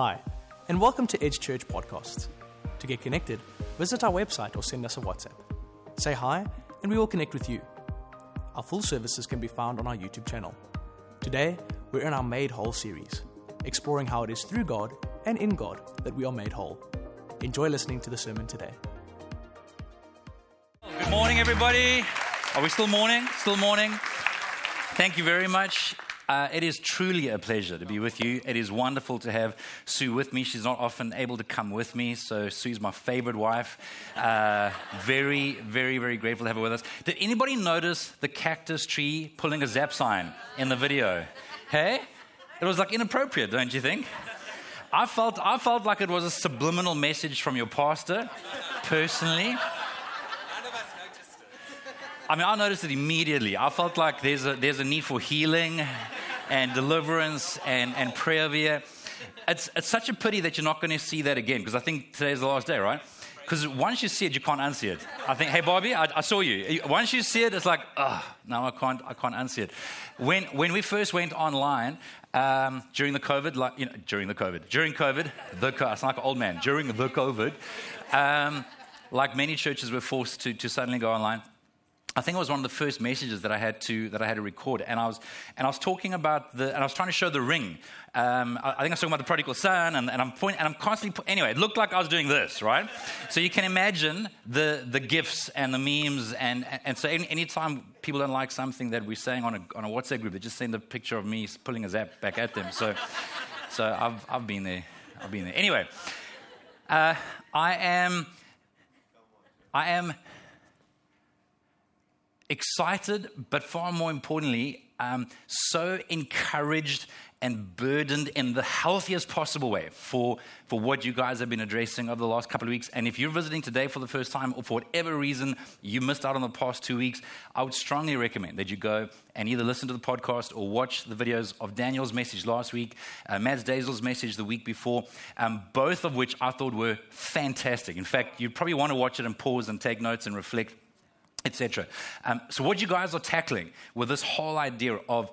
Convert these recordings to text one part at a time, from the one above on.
Hi, and welcome to Edge Church Podcasts. To get connected, visit our website or send us a WhatsApp. Say hi, and we will connect with you. Our full services can be found on our YouTube channel. Today, we're in our Made Whole series, exploring how it is through God and in God that we are made whole. Enjoy listening to the sermon today. Good morning, everybody. Are we still morning? Still morning? Thank you very much. Uh, it is truly a pleasure to be with you. It is wonderful to have Sue with me. She's not often able to come with me, so Sue's my favorite wife. Uh, very, very, very grateful to have her with us. Did anybody notice the cactus tree pulling a zap sign in the video? Hey? It was like inappropriate, don't you think? I felt, I felt like it was a subliminal message from your pastor, personally. None of us noticed it. I mean, I noticed it immediately. I felt like there's a, there's a need for healing and deliverance and, and prayer here. It's, it's such a pity that you're not going to see that again because I think today's the last day, right? Because once you see it, you can't unsee it. I think, hey, Bobby, I, I saw you. Once you see it, it's like, oh, now I can't, I can't unsee it. When, when we first went online um, during the COVID, like, you know, during the COVID, during COVID, the, it's like an old man, during the COVID, um, like many churches were forced to, to suddenly go online. I think it was one of the first messages that I had to that I had to record, and I was and I was talking about the and I was trying to show the ring. Um, I, I, think I was talking about the prodigal son, and, and I'm pointing and I'm constantly anyway. It looked like I was doing this, right? So you can imagine the the gifs and the memes, and and so any, anytime people don't like something that we're saying on a on a WhatsApp group, they just send a picture of me pulling a zap back at them. So so I've I've been there. I've been there. Anyway, uh, I am I am excited, but far more importantly, um, so encouraged and burdened in the healthiest possible way for, for what you guys have been addressing over the last couple of weeks. And if you're visiting today for the first time, or for whatever reason you missed out on the past two weeks, I would strongly recommend that you go and either listen to the podcast or watch the videos of Daniel's message last week, uh, Mads Dazel's message the week before, um, both of which I thought were fantastic. In fact, you'd probably want to watch it and pause and take notes and reflect etc. Um, so, what you guys are tackling with this whole idea of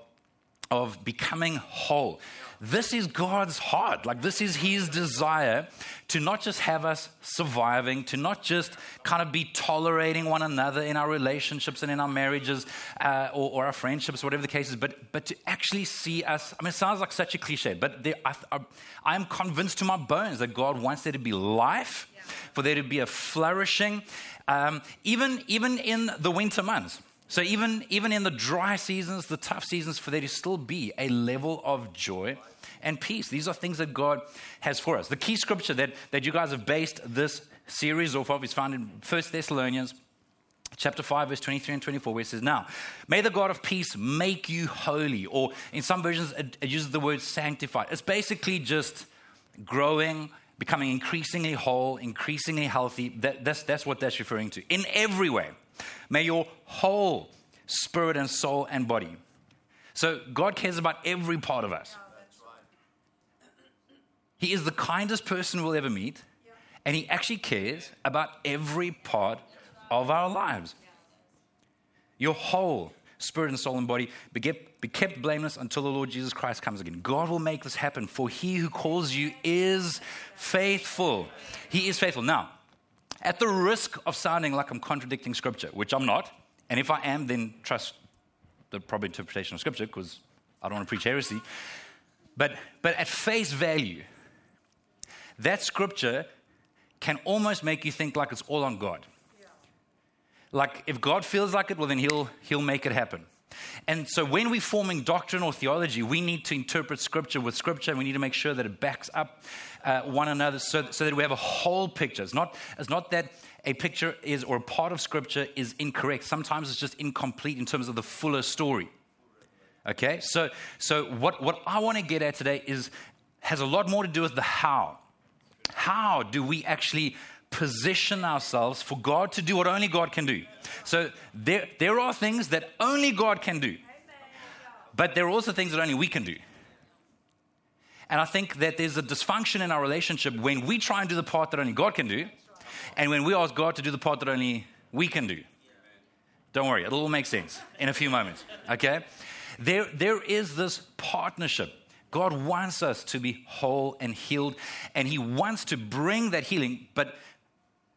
of becoming whole. This is God's heart. Like, this is His desire to not just have us surviving, to not just kind of be tolerating one another in our relationships and in our marriages uh, or, or, our friendships, whatever the case is, but, but to actually see us. I mean, it sounds like such a cliche, but there, I, I, I am convinced to my bones that God wants there to be life, for there to be a flourishing um, even, even in the winter months. So, even, even in the dry seasons, the tough seasons, for there to still be a level of joy and peace. These are things that God has for us. The key scripture that, that you guys have based this series off of is found in 1 Thessalonians chapter 5 verse 23 and 24 where it says now may the god of peace make you holy or in some versions it, it uses the word sanctified it's basically just growing becoming increasingly whole, increasingly healthy. That, that's, that's what that's referring to. In every way, may your whole spirit and soul and body. So God cares about every part of us. He is the kindest person we'll ever meet, and He actually cares about every part of our lives. Your whole spirit and soul and body be kept, be kept blameless until the Lord Jesus Christ comes again. God will make this happen, for he who calls you is faithful. He is faithful. Now, at the risk of sounding like I'm contradicting scripture, which I'm not, and if I am, then trust the proper interpretation of scripture because I don't want to preach heresy. But, but at face value, that scripture can almost make you think like it's all on God like if God feels like it, well, then he'll, he'll make it happen. And so when we're forming doctrine or theology, we need to interpret scripture with scripture and we need to make sure that it backs up uh, one another so, so that we have a whole picture. It's not, it's not that a picture is or a part of scripture is incorrect. Sometimes it's just incomplete in terms of the fuller story. Okay? So, so what, what I want to get at today is has a lot more to do with the how. How do we actually position ourselves for God to do what only God can do. So there, there are things that only God can do, but there are also things that only we can do. And I think that there's a dysfunction in our relationship when we try and do the part that only God can do, and when we ask God to do the part that only we can do. Don't worry, it'll all make sense in a few moments, okay? There, there is this partnership God wants us to be whole and healed, and He wants to bring that healing. But,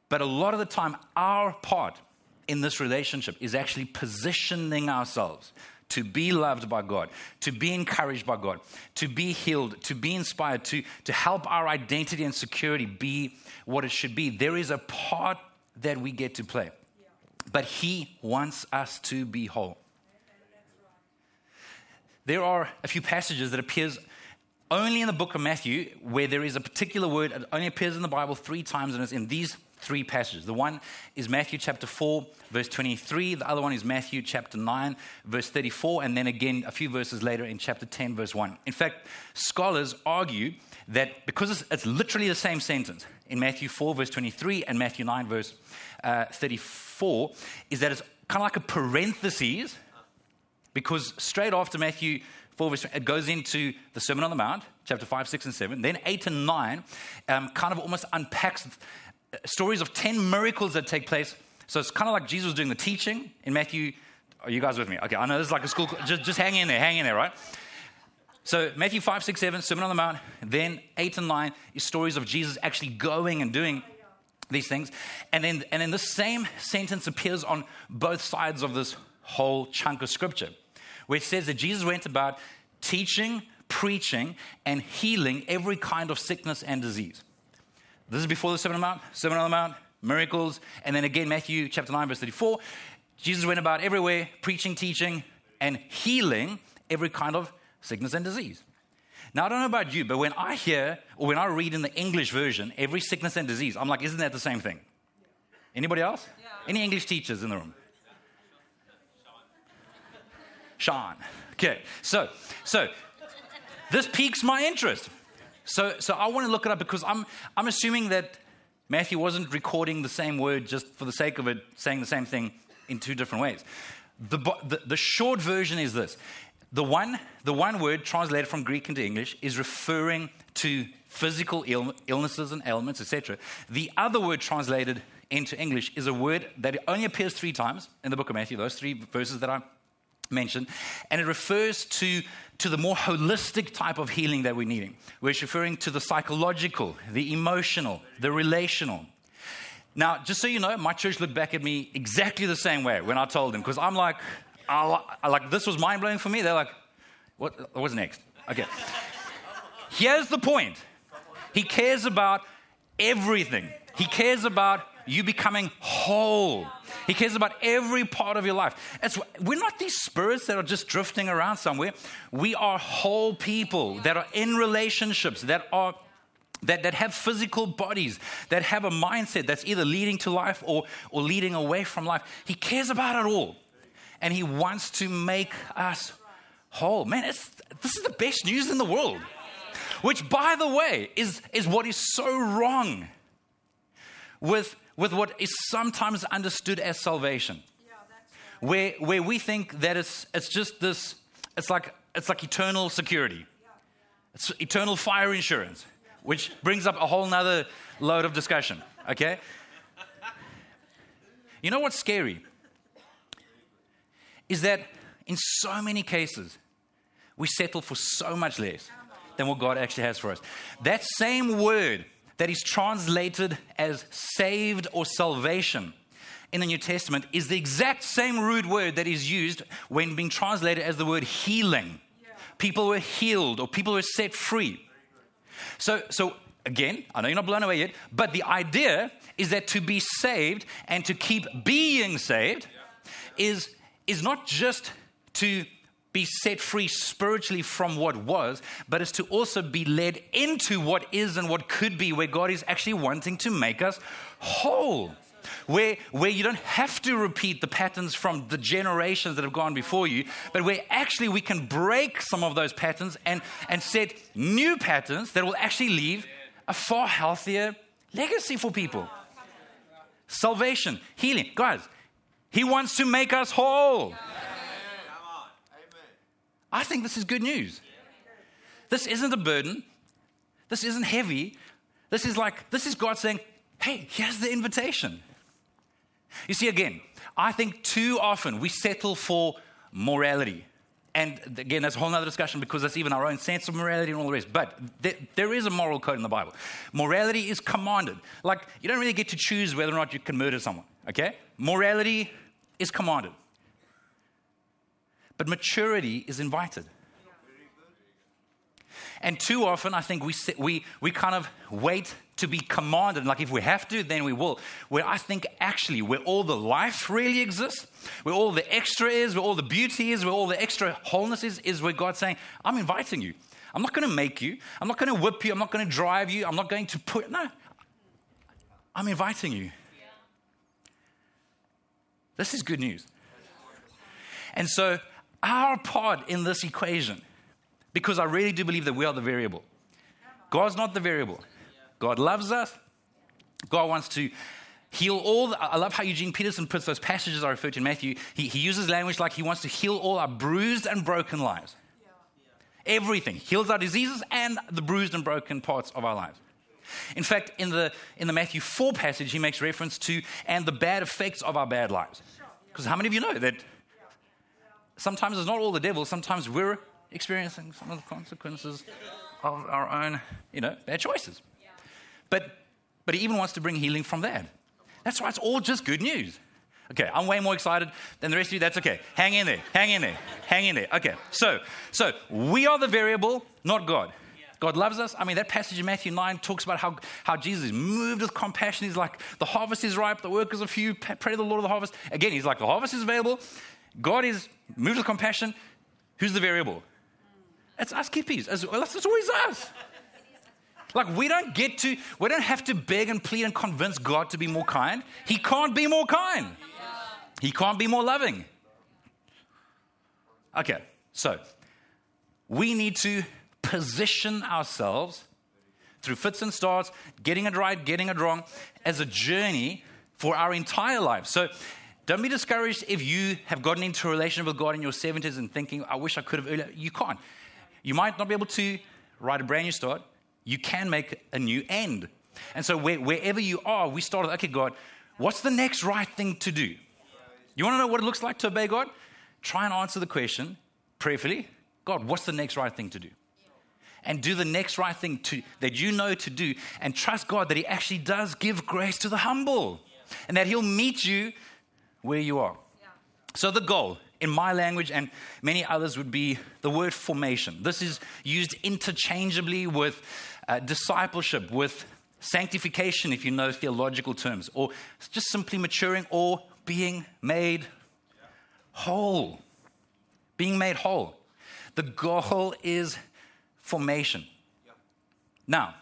but a lot of the time, our part in this relationship is actually positioning ourselves to be loved by God, to be encouraged by God, to be healed, to be inspired, to, to help our identity and security be what it should be. There is a part that we get to play. But He wants us to be whole. There are a few passages that appears only in the book of Matthew where there is a particular word that only appears in the Bible three times and it's in these three passages. The one is Matthew chapter 4, verse 23. The other one is Matthew chapter 9, verse 34. And then again, a few verses later in chapter 10, verse 1. In fact, scholars argue that because it's, it's literally the same sentence in Matthew 4, verse 23, and Matthew 9, verse uh, 34, is that it's kind of like a parenthesis because straight after Matthew 4, verse, it goes into the Sermon on the Mount, chapter 5, 6, and 7. Then 8 and 9 um, kind of almost unpacks stories of 10 miracles that take place. So it's kind of like Jesus doing the teaching in Matthew. Are you guys with me? Okay, I know this is like a school. Just, just hang in there, hang in there, right? So Matthew 5, 6, 7, Sermon on the Mount. Then 8 and 9 is stories of Jesus actually going and doing these things. And then, and then the same sentence appears on both sides of this whole chunk of scripture, it says that Jesus went about teaching, preaching, and healing every kind of sickness and disease. This is before the Sermon on the Mount, Sermon on the Mount, miracles, and then again, Matthew chapter 9, verse 34. Jesus went about everywhere, preaching, teaching, and healing every kind of sickness and disease. Now, I don't know about you, but when I hear or when I read in the English version every sickness and disease, I'm like, isn't that the same thing? Anybody else? Yeah. Any English teachers in the room? Sean. Okay, so, so this piques my interest. So, so I want to look it up because I'm, I'm assuming that Matthew wasn't recording the same word just for the sake of it, saying the same thing in two different ways. The, the, the short version is this the one, the one word translated from Greek into English is referring to physical Ill, illnesses and ailments, etc. The other word translated into English is a word that only appears three times in the book of Matthew, those three verses that I mentioned, and it refers to, to the more holistic type of healing that we're needing, where it's referring to the psychological, the emotional, the relational. Now, just so you know, my church looked back at me exactly the same way when I told them, because I'm like, I, I, like, this was mind blowing for me. They're like, what, what's next? Okay. Here's the point He cares about everything, He cares about you becoming whole. He cares about every part of your life. It's, we're not these spirits that are just drifting around somewhere. We are whole people that are in relationships, that are that, that have physical bodies, that have a mindset that's either leading to life or, or leading away from life. He cares about it all. And he wants to make us whole. Man, this is the best news in the world. Which, by the way, is, is what is so wrong with with what is sometimes understood as salvation. Yeah, right. Where, where we think that it's, it's just this, it's like, it's like eternal security. Yeah. It's eternal fire insurance, yeah. which brings up a whole nother load of discussion, okay? you know what's scary? Is that in so many cases, we settle for so much less than what God actually has for us. That same word that is translated as saved or salvation in the New Testament is the exact same root word that is used when being translated as the word healing. People were healed or people were set free. So, so again, I know you're not blown away yet, but the idea is that to be saved and to keep being saved is, is not just to be set free spiritually from what was, but is to also be led into what is and what could be, where God is actually wanting to make us whole. Where, where you don't have to repeat the patterns from the generations that have gone before you, but where actually we can break some of those patterns and, and set new patterns that will actually leave a far healthier legacy for people. Salvation, healing. Guys, He wants to make us whole. I think this is good news. This isn't a burden. This isn't heavy. This is like, this is God saying, hey, here's the invitation. You see, again, I think too often we settle for morality and again, that's a whole other discussion because that's even our own sense of morality and all the rest. But there, there is a moral code in the Bible. Morality is commanded. Like, you don't really get to choose whether or not you can murder someone, okay? Morality is commanded. But maturity is invited. And too often, I think we, sit, we, we kind of wait to be commanded. Like if we have to, then we will. Where I think actually, where all the life really exists, where all the extra is, where all the beauty is, where all the extra wholeness is, is where God's saying, I'm inviting you. I'm not going to make you. I'm not going to whip you. I'm not going to drive you. I'm not going to put. No. I'm inviting you. This is good news. And so, our part in this equation because I really do believe that we are the variable. God's not the variable. God loves us. God wants to heal all. The, I love how Eugene Peterson puts those passages I referred to in Matthew. He, he uses language like he wants to heal all our bruised and broken lives. Everything. Heals our diseases and the bruised and broken parts of our lives. In fact, in the, in the Matthew 4 passage, he makes reference to and the bad effects of our bad lives. Because how many of you know that sometimes it's not all the devil, sometimes we're experiencing some of the consequences of our own, you know, bad choices. But, but he even wants to bring healing from that. That's why it's all just good news. Okay, I'm way more excited than the rest of you. That's okay. Hang in there. Hang in there. Hang in there. Okay, so so we are the variable, not God. God loves us. I mean, that passage in Matthew 9 talks about how, how Jesus is moved with compassion. He's like, the harvest is ripe, the workers are few. Pray to the Lord of the harvest. Again, he's like, the harvest is available. God is moved with compassion. Who's the variable? It's us kippies. It's, it's always us. Like we don't get to, we don't have to beg and plead and convince God to be more kind. He can't be more kind. He can't be more loving. Okay, so we need to position ourselves through fits and starts, getting it right, getting it wrong, as a journey for our entire life. So don't be discouraged if you have gotten into a relationship with God in your 70s and thinking, I wish I could have earlier. You can't. You might not be able to write a brand new start. You can make a new end. And so, where, wherever you are, we started, okay, God, what's the next right thing to do? You want to know what it looks like to obey God? Try and answer the question prayerfully God, what's the next right thing to do? And do the next right thing to, that you know to do, and trust God that He actually does give grace to the humble and that He'll meet you where you are. So, the goal in my language and many others would be the word formation. This is used interchangeably with uh, discipleship, with sanctification, if you know theological terms, or just simply maturing or being made whole. Being made whole. The goal is formation. Now,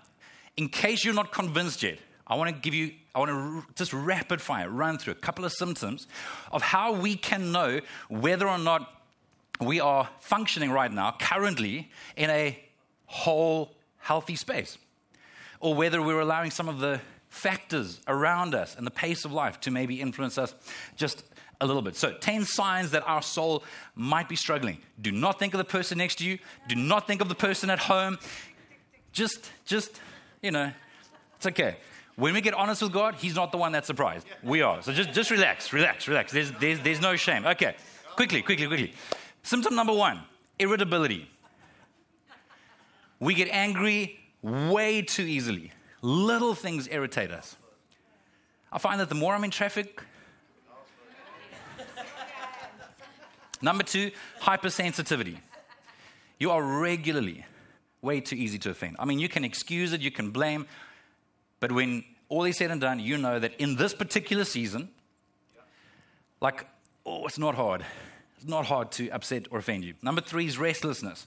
in case you're not convinced yet, I want to give you, I want to just rapid fire run through a couple of symptoms of how we can know whether or not we are functioning right now, currently, in a whole, healthy space, or whether we're allowing some of the factors around us and the pace of life to maybe influence us just a little bit. So, 10 signs that our soul might be struggling. Do not think of the person next to you, do not think of the person at home. Just, just, you know, it's okay. When we get honest with God, He's not the one that's surprised. We are. So just, just relax, relax, relax. There's, there's, there's no shame. Okay, quickly, quickly, quickly. Symptom number one irritability. We get angry way too easily. Little things irritate us. I find that the more I'm in traffic, number two, hypersensitivity. You are regularly way too easy to offend. I mean, you can excuse it, you can blame, but when all is said and done, you know that in this particular season, like, oh, it's not hard. It's not hard to upset or offend you. Number three is restlessness.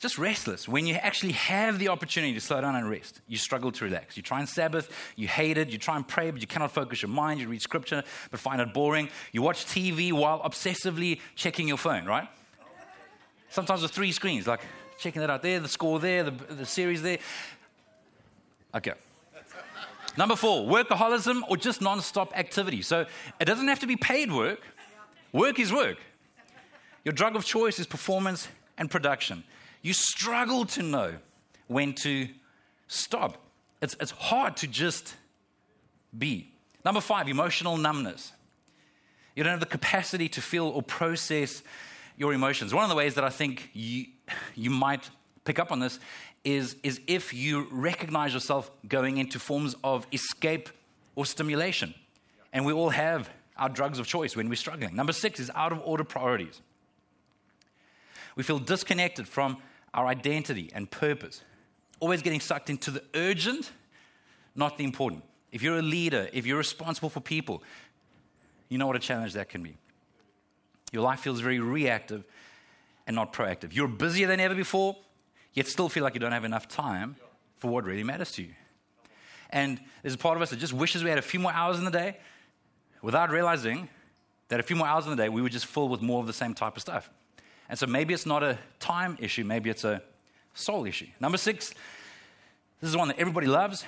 Just restless. When you actually have the opportunity to slow down and rest, you struggle to relax. You try and Sabbath, you hate it, you try and pray, but you cannot focus your mind. You read scripture, but find it boring. You watch TV while obsessively checking your phone, right? Sometimes with three screens, like checking that out there, the score there, the, the series there. Okay. Number four, workaholism or just non-stop activity. So it doesn't have to be paid work. Work is work. Your drug of choice is performance and production. You struggle to know when to stop. It's, it's hard to just be. Number five, emotional numbness. You don't have the capacity to feel or process your emotions. One of the ways that I think you, you might pick up on this is, is if you recognize yourself going into forms of escape or stimulation. And we all have our drugs of choice when we're struggling. Number six is out of order priorities. We feel disconnected from our identity and purpose, always getting sucked into the urgent, not the important. If you're a leader, if you're responsible for people, you know what a challenge that can be. Your life feels very reactive and not proactive. You're busier than ever before, yet still feel like you don't have enough time for what really matters to you. And there's a part of us that just wishes we had a few more hours in the day without realizing that a few more hours in the day we would just fill with more of the same type of stuff. And so maybe it's not a time issue, maybe it's a soul issue. Number six, this is one that everybody loves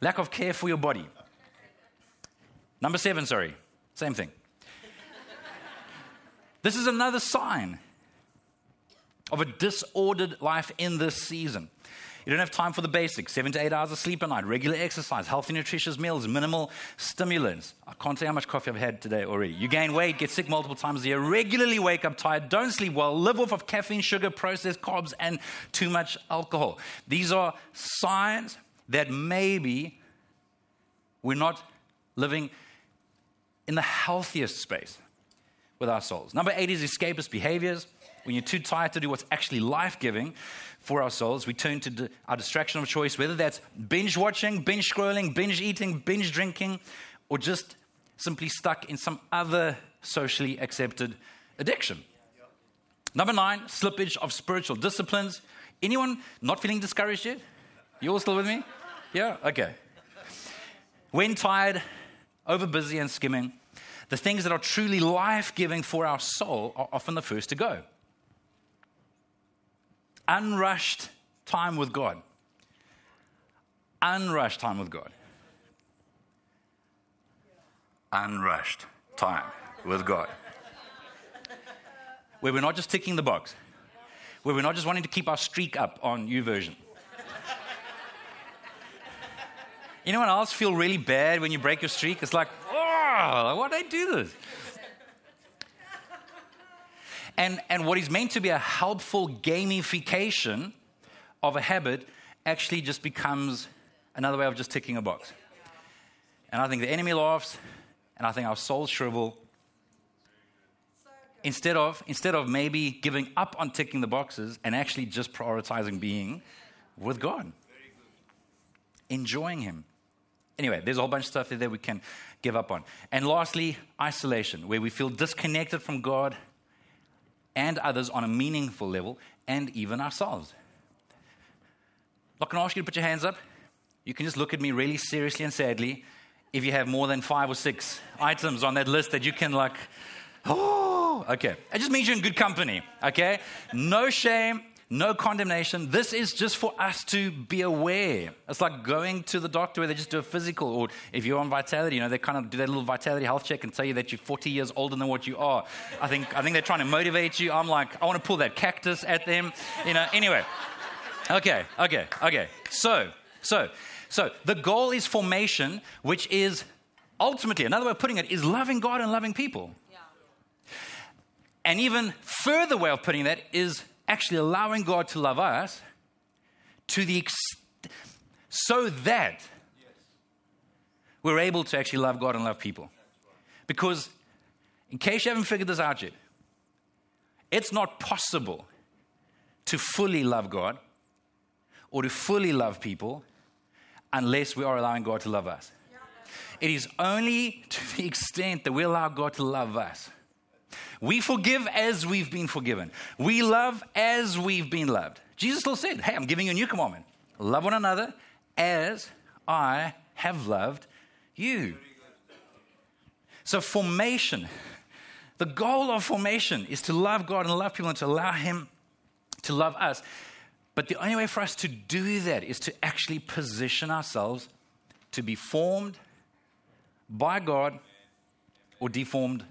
lack of care for your body. Number seven, sorry, same thing. this is another sign of a disordered life in this season. You don't have time for the basics seven to eight hours of sleep a night, regular exercise, healthy, nutritious meals, minimal stimulants. I can't you how much coffee I've had today already. You gain weight, get sick multiple times a year, regularly wake up tired, don't sleep well, live off of caffeine, sugar, processed carbs, and too much alcohol. These are signs that maybe we're not living in the healthiest space with our souls. Number eight is escapist behaviors. When you're too tired to do what's actually life giving, for our souls, we turn to our distraction of choice, whether that's binge watching, binge scrolling, binge eating, binge drinking, or just simply stuck in some other socially accepted addiction. Number nine, slippage of spiritual disciplines. Anyone not feeling discouraged yet? You all still with me? Yeah? Okay. When tired, over busy, and skimming, the things that are truly life giving for our soul are often the first to go unrushed time with God. Unrushed time with God. Unrushed time with God. Where we're not just ticking the box, where we're not just wanting to keep our streak up on YouVersion. Anyone else feel really bad when you break your streak? It's like, oh, why did I do this? And, and what is meant to be a helpful gamification of a habit actually just becomes another way of just ticking a box. And I think the enemy laughs, and I think our souls shrivel. Instead of, instead of maybe giving up on ticking the boxes and actually just prioritizing being with God, enjoying Him. Anyway, there's a whole bunch of stuff there that we can give up on. And lastly, isolation, where we feel disconnected from God and others on a meaningful level, and even ourselves. Not going to ask you to put your hands up. You can just look at me really seriously and sadly if you have more than five or six items on that list that you can, like, oh, okay. It just means you're in good company, okay? No shame, no condemnation. This is just for us to be aware. It's like going to the doctor where they just do a physical, or if you're on vitality, you know, they kind of do that little vitality health check and tell you that you're 40 years older than what you are. I think, I think they're trying to motivate you. I'm like, I want to pull that cactus at them, you know. Anyway, okay, okay, okay. So, so, so the goal is formation, which is ultimately, another way of putting it, is loving God and loving people. Yeah. And even further way of putting that is actually allowing God to love us to the ex- so that we're able to actually love God and love people. Because, in case you haven't figured this out yet, it's not possible to fully love God or to fully love people unless we are allowing God to love us. It is only to the extent that we allow God to love us we forgive as we've been forgiven. We love as we've been loved. Jesus still said, Hey, I'm giving you a new commandment love one another as I have loved you. So, formation, the goal of formation is to love God and love people and to allow Him to love us. But the only way for us to do that is to actually position ourselves to be formed by God or deformed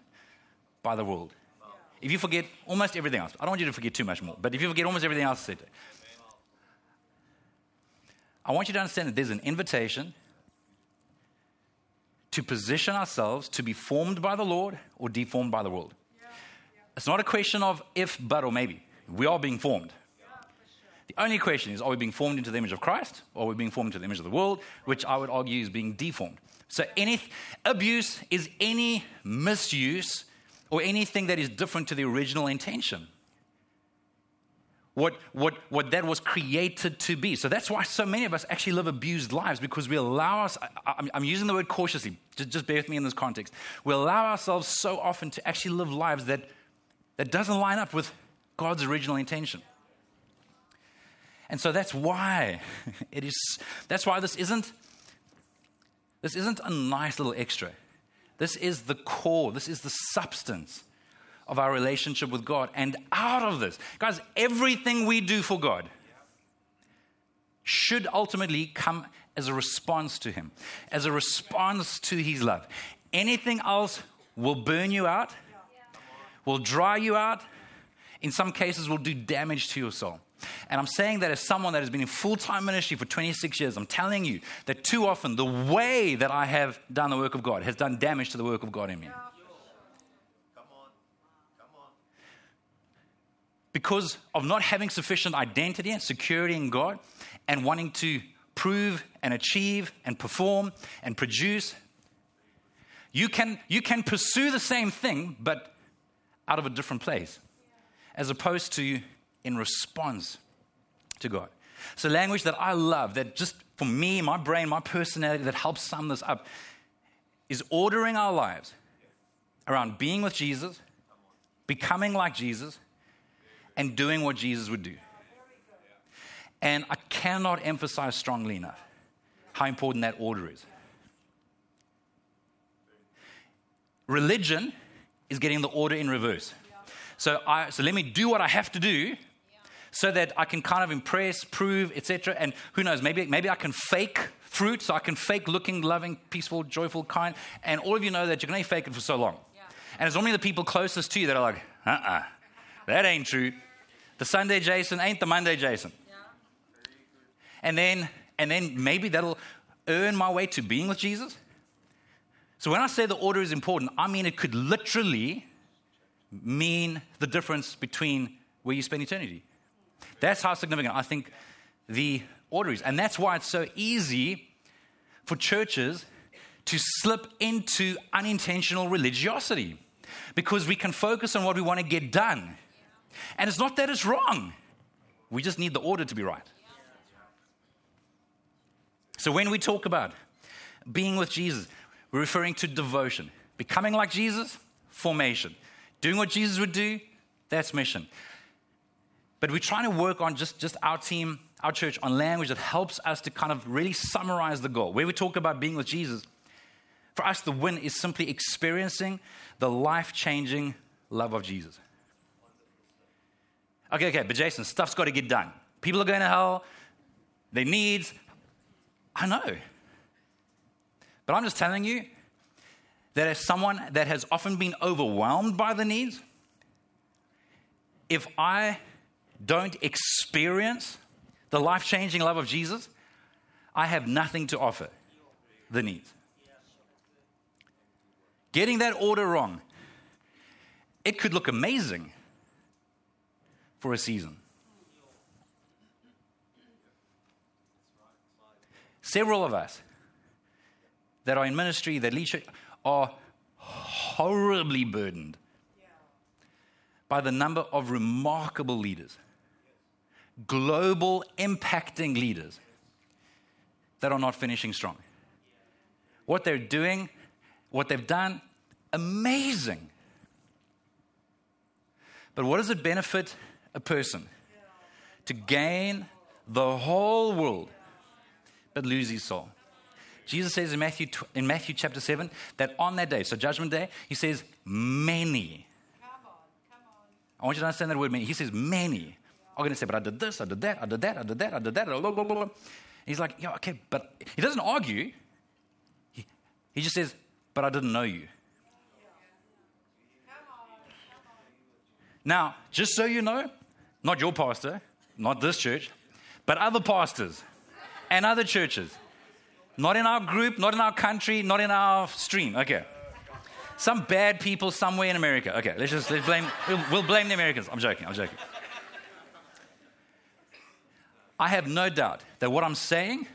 by the world. If you forget almost everything else, I don't want you to forget too much more, but if you forget almost everything else I want you to understand that there's an invitation to position ourselves to be formed by the Lord or deformed by the world. It's not a question of if, but, or maybe. We are being formed. The only question is are we being formed into the image of Christ or are we being formed into the image of the world, which I would argue is being deformed. So, any abuse is any misuse or anything that is different to the original intention. What, what, what that was created to be. So that's why so many of us actually live abused lives because we allow us, I, am using the word cautiously, just, just bear with me in this context. We allow ourselves so often to actually live lives that, that doesn't line up with God's original intention. And so that's why it is, that's why this isn't, this isn't a nice little extra. This is the core, this is the substance of our relationship with God. And out of this, guys, everything we do for God should ultimately come as a response to Him, as a response to His love. Anything else will burn you out, will dry you out, in some cases, will do damage to your soul. And I'm saying that as someone that has been in full time ministry for 26 years, I'm telling you that too often the way that I have done the work of God has done damage to the work of God in me. Because of not having sufficient identity and security in God and wanting to prove and achieve and perform and produce, you can, you can pursue the same thing, but out of a different place, as opposed to in response to God. So, language that I love, that just for me, my brain, my personality, that helps sum this up, is ordering our lives around being with Jesus, becoming like Jesus, and doing what Jesus would do. And I cannot emphasize strongly enough how important that order is. Religion is getting the order in reverse. So, I, so let me do what I have to do so that I can kind of impress, prove, etc. And who knows, maybe, maybe I can fake fruit, so I can fake looking, loving, peaceful, joyful, kind. And all of you know that you can only fake it for so long. Yeah. And it's only the people closest to you that are like, uh uh-uh, uh, that ain't true. The Sunday Jason ain't the Monday Jason. Yeah. And then, and then maybe that'll earn my way to being with Jesus. So when I say the order is important, I mean it could literally mean the difference between where you spend eternity. That's how significant I think the order is. And that's why it's so easy for churches to slip into unintentional religiosity because we can focus on what we want to get done. And it's not that it's wrong, we just need the order to be right. So when we talk about being with Jesus, we're referring to devotion. Becoming like Jesus, formation. Doing what Jesus would do, that's mission. But we're trying to work on just, just our team, our church, on language that helps us to kind of really summarize the goal. Where we talk about being with Jesus, for us, the win is simply experiencing the life changing love of Jesus. Okay, okay, but Jason, stuff's got to get done. People are going to hell, their needs. I know. But I'm just telling you that as someone that has often been overwhelmed by the needs, if I don't experience the life changing love of Jesus, I have nothing to offer the needs. Getting that order wrong, it could look amazing for a season. Several of us that are in ministry, that lead are horribly burdened by the number of remarkable leaders global impacting leaders that are not finishing strong. What they're doing, what they've done, amazing. But what does it benefit a person? To gain the whole world but lose his soul. Jesus says in Matthew, in Matthew chapter 7 that on that day, so judgment day, he says, many. Come on, come on. I want you to understand that word many. He says, many are going to say, but I did this, I did that, I did that, I did that, I did that, blah, blah, blah, blah. He's like, yeah, okay, but he doesn't argue. He, he just says, but I didn't know you. Now, just so you know, not your pastor, not this church, but other pastors and other churches. Not in our group, not in our country, not in our stream. Okay. some bad people somewhere in America. Okay, let's just let's blame. We'll blame the Americans. I'm joking. I'm joking. I have no doubt that what I'm saying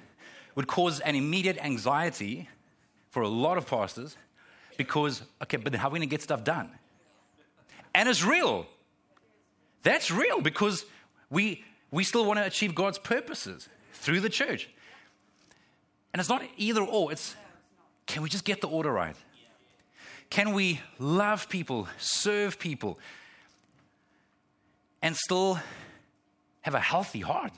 would cause an immediate anxiety for a lot of pastors because, okay, but how are we going to get stuff done? And it's real. That's real because we, we still want to achieve God's purposes through the church. And it's not either or, it's can we just get the order right? Can we love people, serve people, and still have a healthy heart?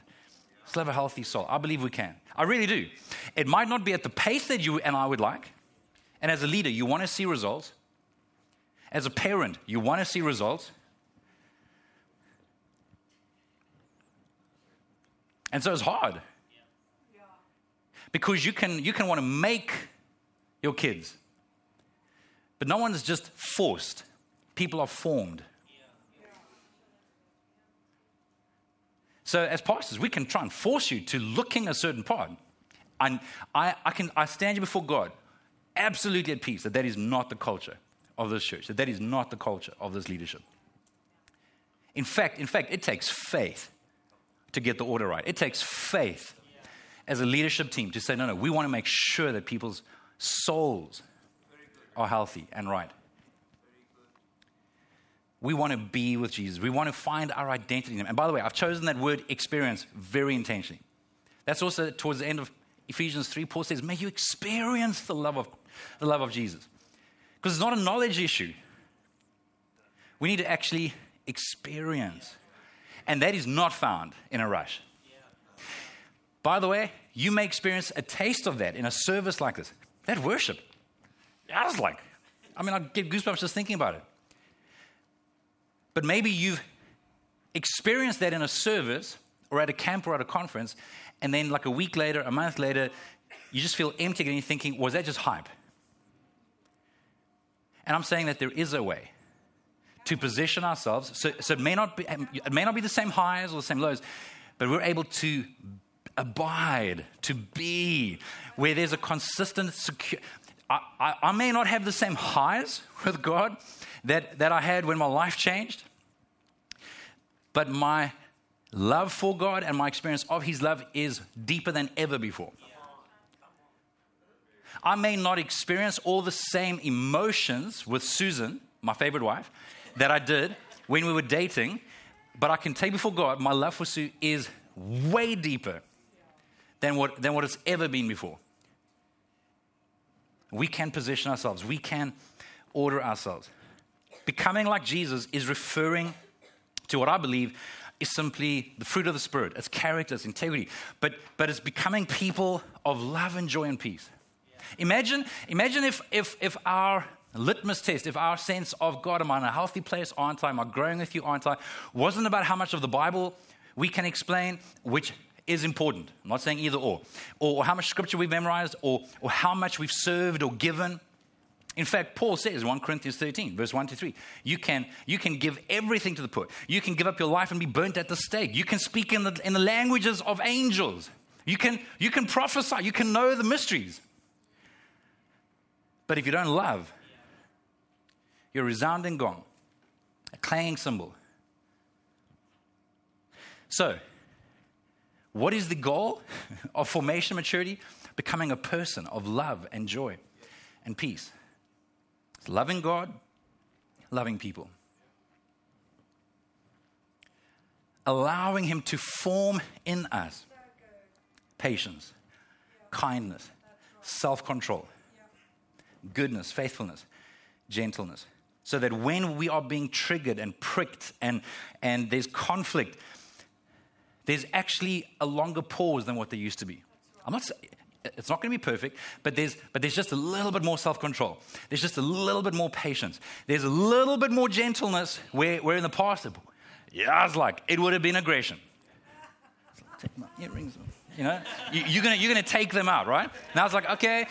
Still have a healthy soul. I believe we can. I really do. It might not be at the pace that you and I would like. And as a leader, you want to see results. As a parent, you want to see results. And so it's hard. Because you can, you can want to make your kids, but no one is just forced, people are formed. So, as pastors, we can try and force you to looking a certain part. And I, I, can, I stand you before God absolutely at peace that that is not the culture of this church, that that is not the culture of this leadership. In fact, in fact, it takes faith to get the order right. It takes faith as a leadership team to say, no, no, we want to make sure that people's souls are healthy and right. We want to be with Jesus. We want to find our identity in Him. And by the way, I've chosen that word experience very intentionally. That's also towards the end of Ephesians 3. Paul says, May you experience the love of, the love of Jesus. Because it's not a knowledge issue. We need to actually experience. And that is not found in a rush. By the way, you may experience a taste of that in a service like this. That worship. I was like, I mean, I get goosebumps just thinking about it. But maybe you've experienced that in a service or at a camp or at a conference, and then like a week later, a month later, you just feel empty and you're thinking, was that just hype? And I'm saying that there is a way to position ourselves. So, so it, may not be, it may not be the same highs or the same lows, but we're able to abide, to be, where there's a consistent, secure. I, I, may not have the same highs with God, that, that I had when my life changed. But my love for God and my experience of His love is deeper than ever before. I may not experience all the same emotions with Susan, my favorite wife, that I did when we were dating, but I can tell you before God, my love for Sue is way deeper than what, than what it's ever been before. We can position ourselves, we can order ourselves. Becoming like Jesus is referring to what I believe is simply the fruit of the Spirit. It's character, it's integrity. But, but it's becoming people of love and joy and peace. Imagine, imagine if, if, if our litmus test, if our sense of God, am I in a healthy place? Aren't I? Am I growing with you? Aren't I? Wasn't about how much of the Bible we can explain, which is important. I'm not saying either or. Or, or how much scripture we've memorized, or, or how much we've served or given. In fact, Paul says, 1 Corinthians 13, verse 1 to 3, you can, you can give everything to the poor. You can give up your life and be burnt at the stake. You can speak in the, in the languages of angels. You can, you can prophesy. You can know the mysteries. But if you don't love, you're a resounding gong, a clanging cymbal. So, what is the goal of formation maturity? Becoming a person of love and joy and peace. It's loving God, loving people. Allowing Him to form in us patience, kindness, self control, goodness, faithfulness, gentleness. So that when we are being triggered and pricked and, and there's conflict, there's actually a longer pause than what there used to be. I'm not it's not going to be perfect, but there's, but there's just a little bit more self control. There's just a little bit more patience. There's a little bit more gentleness where, where in the past, yeah, I was like, it would have been aggression. Take my earrings You know, you, you're going you're gonna take them out, right? Now it's like, okay,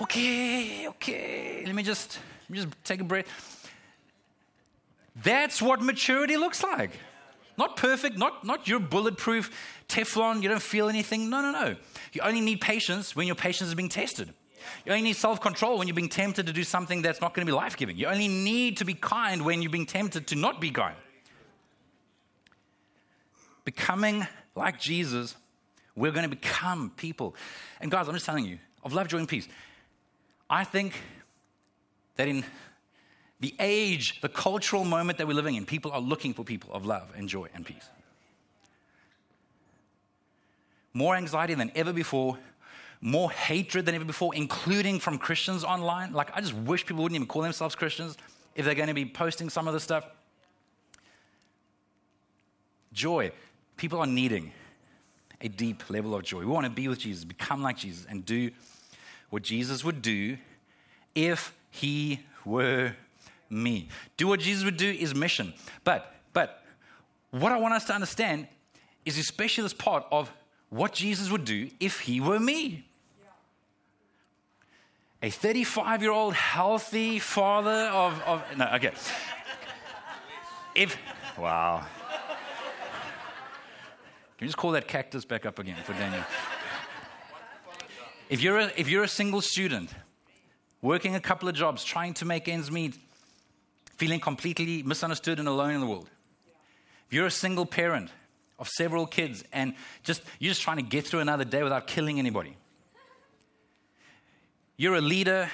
okay, okay, let me just, let me just take a breath. That's what maturity looks like. Not perfect, not, not your bulletproof Teflon, you don't feel anything. No, no, no. You only need patience when your patience is being tested. You only need self control when you're being tempted to do something that's not going to be life giving. You only need to be kind when you're being tempted to not be kind. Becoming like Jesus, we're going to become people. And guys, I'm just telling you, of love, joy, and peace. I think that in the age, the cultural moment that we're living in, people are looking for people of love and joy and peace. More anxiety than ever before, more hatred than ever before, including from Christians online. Like, I just wish people wouldn't even call themselves Christians if they're going to be posting some of this stuff. Joy. People are needing a deep level of joy. We want to be with Jesus, become like Jesus, and do what Jesus would do if he were me. Do what Jesus would do is mission. But, but, what I want us to understand is especially this part of what Jesus would do if he were me a 35 year old healthy father of, of no okay if wow can you just call that cactus back up again for daniel if you're a, if you're a single student working a couple of jobs trying to make ends meet feeling completely misunderstood and alone in the world if you're a single parent of several kids and just you're just trying to get through another day without killing anybody you're a leader,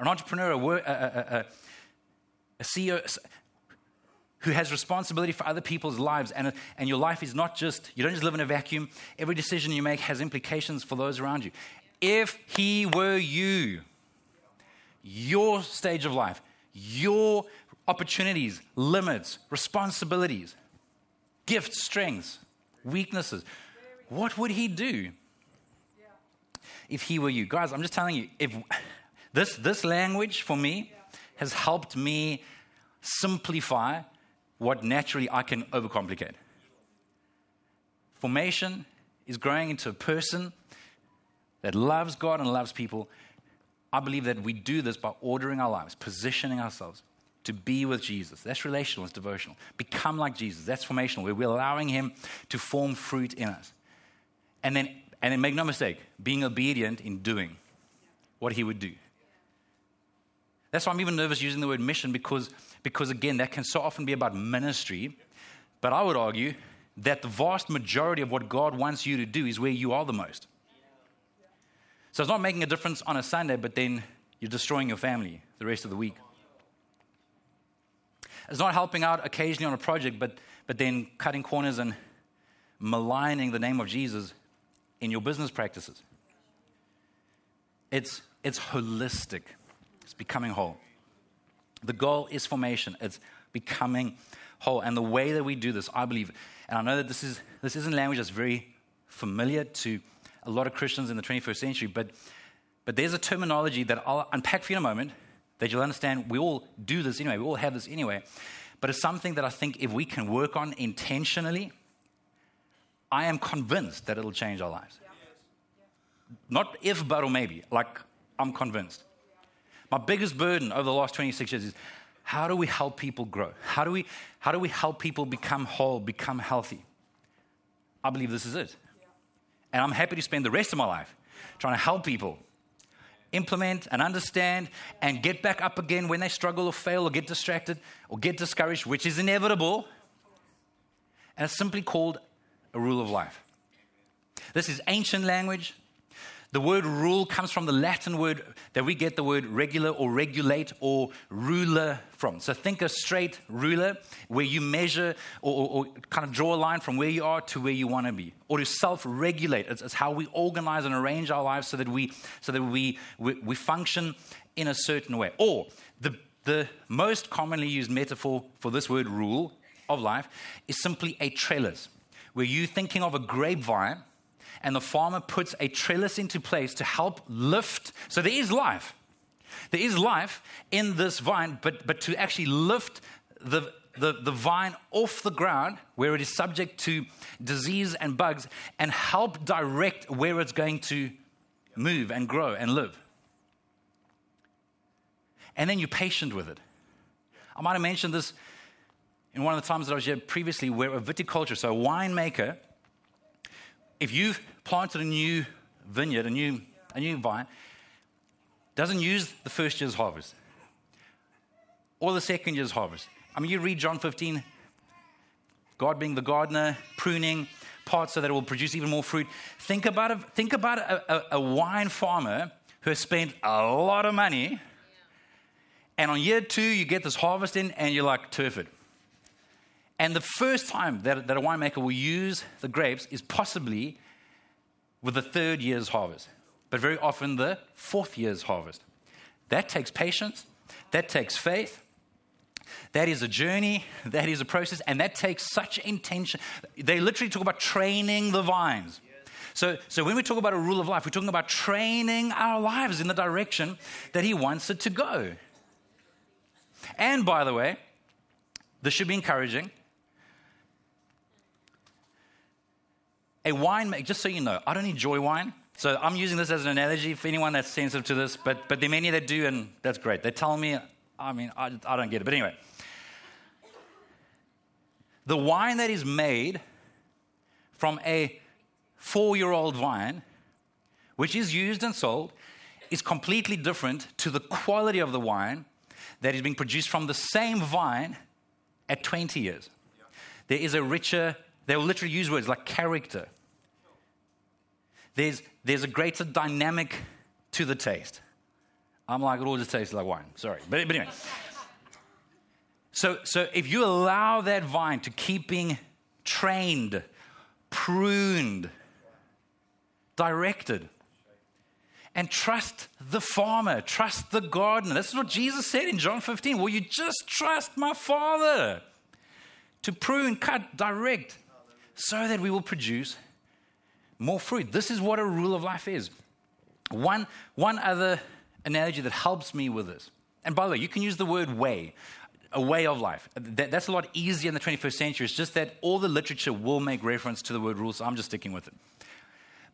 an entrepreneur, a, a, a, a CEO who has responsibility for other people's lives, and, and your life is not just, you don't just live in a vacuum. Every decision you make has implications for those around you. If he were you, your stage of life, your opportunities, limits, responsibilities, gifts, strengths, weaknesses, what would he do? if he were you. Guys, I'm just telling you, if this, this language for me has helped me simplify what naturally I can overcomplicate. Formation is growing into a person that loves God and loves people. I believe that we do this by ordering our lives, positioning ourselves to be with Jesus. That's relational, it's devotional. Become like Jesus. That's formational, we're allowing Him to form fruit in us. And then and then make no mistake, being obedient in doing what he would do. That's why I'm even nervous using the word mission because, because again, that can so often be about ministry. But I would argue that the vast majority of what God wants you to do is where you are the most. So it's not making a difference on a Sunday, but then you're destroying your family the rest of the week. It's not helping out occasionally on a project, but, but then cutting corners and maligning the name of Jesus in your business practices. It's, it's holistic, it's becoming whole. The goal is formation, it's becoming whole. And the way that we do this, I believe, and I know that this, is, this isn't language that's very familiar to a lot of Christians in the 21st century, but, but there's a terminology that I'll unpack for you in a moment that you'll understand. We all do this anyway, we all have this anyway. But it's something that I think if we can work on intentionally, I am convinced that it'll change our lives. Not if, but, or maybe. Like, I'm convinced. My biggest burden over the last 26 years is how do we help people grow? How do we, how do we help people become whole, become healthy? I believe this is it. And I'm happy to spend the rest of my life trying to help people implement and understand and get back up again when they struggle or fail or get distracted or get discouraged, which is inevitable. And it's simply called a rule of life. This is ancient language. The word rule comes from the Latin word that we get the word regular or regulate or ruler from. So think a straight ruler where you measure or, or, or kind of draw a line from where you are to where you want to be. Or to self regulate. It's, it's, how we organize and arrange our lives so that we, so that we, we, we function in a certain way. Or the, the most commonly used metaphor for this word rule of life is simply a trellis where you're thinking of a grapevine and the farmer puts a trellis into place to help lift. So there is life. There is life in this vine, but, but to actually lift the, the, the vine off the ground where it is subject to disease and bugs and help direct where it's going to move and grow and live. And then you're patient with it. I might have mentioned this in one of the times that I was here previously, where a viticulture, so a winemaker, if you've planted a new vineyard, a new, a new vine, doesn't use the first year's harvest or the second year's harvest. I mean, you read John 15, God being the gardener, pruning parts so that it will produce even more fruit. Think about a, think about a, a, a wine farmer who has spent a lot of money, and on year two, you get this harvest in, and you're like, turf it. And the first time that, that a winemaker will use the grapes is possibly with the third year's harvest, but very often the fourth year's harvest. That takes patience, that takes faith, that is a journey, that is a process, and that takes such intention. They literally talk about training the vines. So, so when we talk about a rule of life, we're talking about training our lives in the direction that He wants it to go. And by the way, this should be encouraging. A wine, just so you know, I don't enjoy wine. So I'm using this as an analogy for anyone that's sensitive to this, but, but there are many that do, and that's great. They tell me, I mean, I, I don't get it. But anyway, the wine that is made from a four year old vine, which is used and sold, is completely different to the quality of the wine that is being produced from the same vine at 20 years. There is a richer, they will literally use words like character. There's, there's a greater dynamic to the taste. I'm like, it all just tastes like wine. Sorry. But, but anyway. So, so if you allow that vine to keep being trained, pruned, directed, and trust the farmer, trust the gardener. This is what Jesus said in John 15. Will you just trust my Father to prune, cut, direct, so that we will produce more fruit? This is what a rule of life is. One, one other analogy that helps me with this, and by the way, you can use the word way a way of life. That, that's a lot easier in the 21st century. It's just that all the literature will make reference to the word rule, so I'm just sticking with it.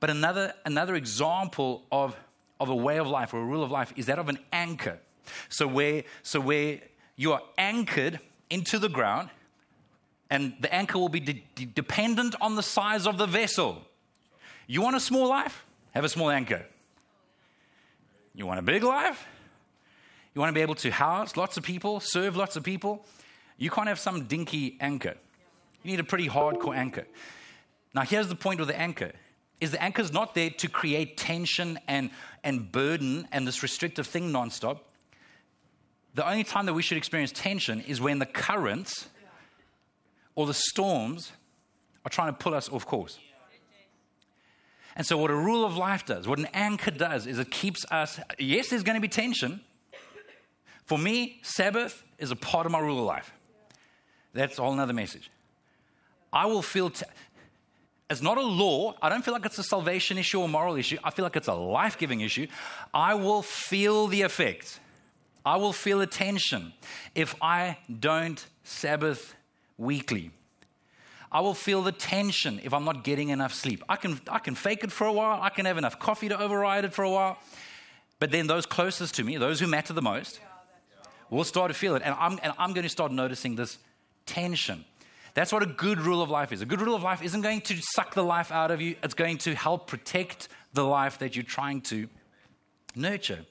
But another, another example of, of a way of life or a rule of life is that of an anchor. So where, so where you are anchored into the ground, and the anchor will be de- de- dependent on the size of the vessel. You want a small life? Have a small anchor. You want a big life? You want to be able to house lots of people, serve lots of people. You can't have some dinky anchor. You need a pretty hardcore anchor. Now, here's the point with the anchor is the anchor is not there to create tension and, and burden and this restrictive thing nonstop. The only time that we should experience tension is when the currents or the storms are trying to pull us off course. And so, what a rule of life does, what an anchor does, is it keeps us, yes, there's going to be tension, for me, Sabbath is a part of my rule of life. That's a whole other message. I will feel, t- it's not a law. I don't feel like it's a salvation issue or moral issue. I feel like it's a life giving issue. I will feel the effect. I will feel a tension if I don't Sabbath weekly. I will feel the tension if I'm not getting enough sleep. I can, I can fake it for a while. I can have enough coffee to override it for a while. But then those closest to me, those who matter the most, We'll start to feel it. And I'm, and I'm going to start noticing this tension. That's what a good rule of life is. A good rule of life isn't going to suck the life out of you, it's going to help protect the life that you're trying to nurture.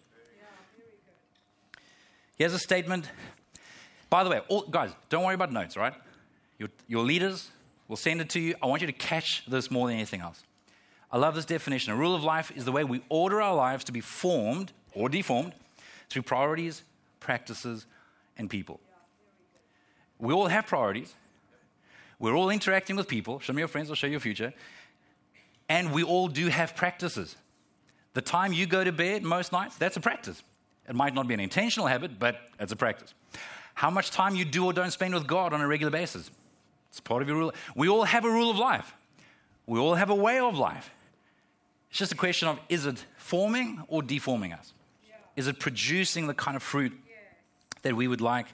Here's a statement. By the way, all, guys, don't worry about notes, right? Your, your leaders will send it to you. I want you to catch this more than anything else. I love this definition. A rule of life is the way we order our lives to be formed or deformed through priorities practices, and people. We all have priorities. We're all interacting with people. Show me your friends, I'll show you your future. And we all do have practices. The time you go to bed most nights, that's a practice. It might not be an intentional habit, but it's a practice. How much time you do or don't spend with God on a regular basis. It's part of your rule. We all have a rule of life. We all have a way of life. It's just a question of is it forming or deforming us? Is it producing the kind of fruit that we would like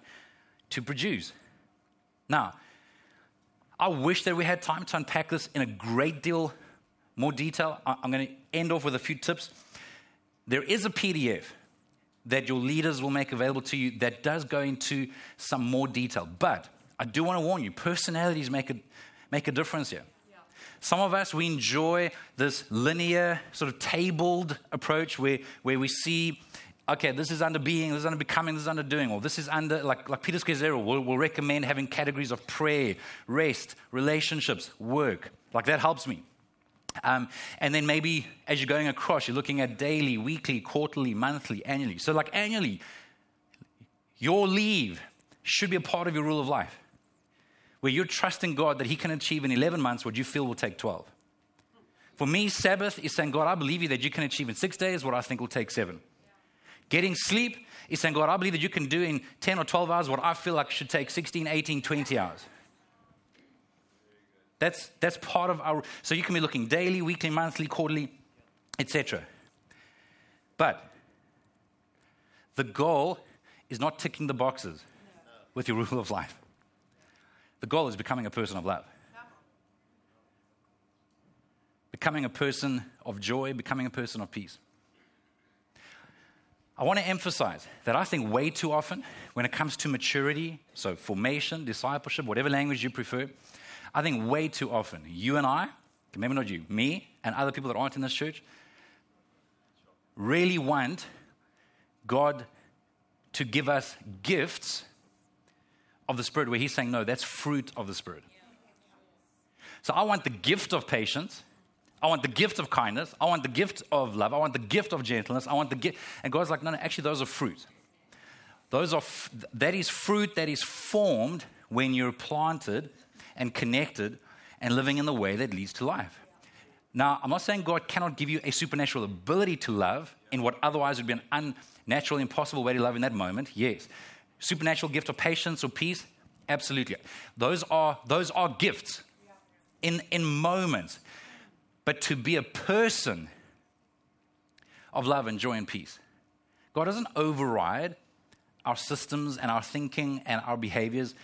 to produce. Now, I wish that we had time to unpack this in a great deal more detail. I'm going to end off with a few tips. There is a PDF that your leaders will make available to you that does go into some more detail. But I do want to warn you personalities make a, make a difference here. Some of us, we enjoy this linear, sort of tabled approach where, where we see okay, this is under being, this is under becoming, this is under doing, or this is under, like, like Peter Scazzero will, will recommend having categories of prayer, rest, relationships, work. Like that helps me. Um, and then maybe as you're going across, you're looking at daily, weekly, quarterly, monthly, annually. So, like annually, your leave should be a part of your rule of life, where you're trusting God that He can achieve in 11 months what you feel will take 12. For me, Sabbath is saying, God, I believe you that you can achieve in six days what I think will take seven. Getting sleep is saying, God, I believe that you can do in 10 or 12 hours what I feel like should take 16, 18, 20 hours. That's, that's part of our. So you can be looking daily, weekly, monthly, quarterly, etc. But the goal is not ticking the boxes with your rule of life. The goal is becoming a person of love. Becoming a person of joy, becoming a person of peace. I want to emphasize that I think way too often, when it comes to maturity, so formation, discipleship, whatever language you prefer, I think way too often, you and I, maybe not you, me and other people that aren't in this church, really want God to give us gifts of the Spirit where He's saying, no, that's fruit of the Spirit. So I want the gift of patience. I want the gift of kindness. I want the gift of love. I want the gift of gentleness. I want the gift. And God's like, no, no, actually, those are fruit. Those are, f- that is fruit that is formed when you're planted and connected and living in the way that leads to life. Now, I'm not saying God cannot give you a supernatural ability to love in what otherwise would be an unnatural, impossible way to love in that moment. Yes. Supernatural gift of patience or peace? Absolutely. Those are, those are gifts in, in moments. But to be a person of love and joy and peace, God doesn't override our systems and our thinking and our behaviors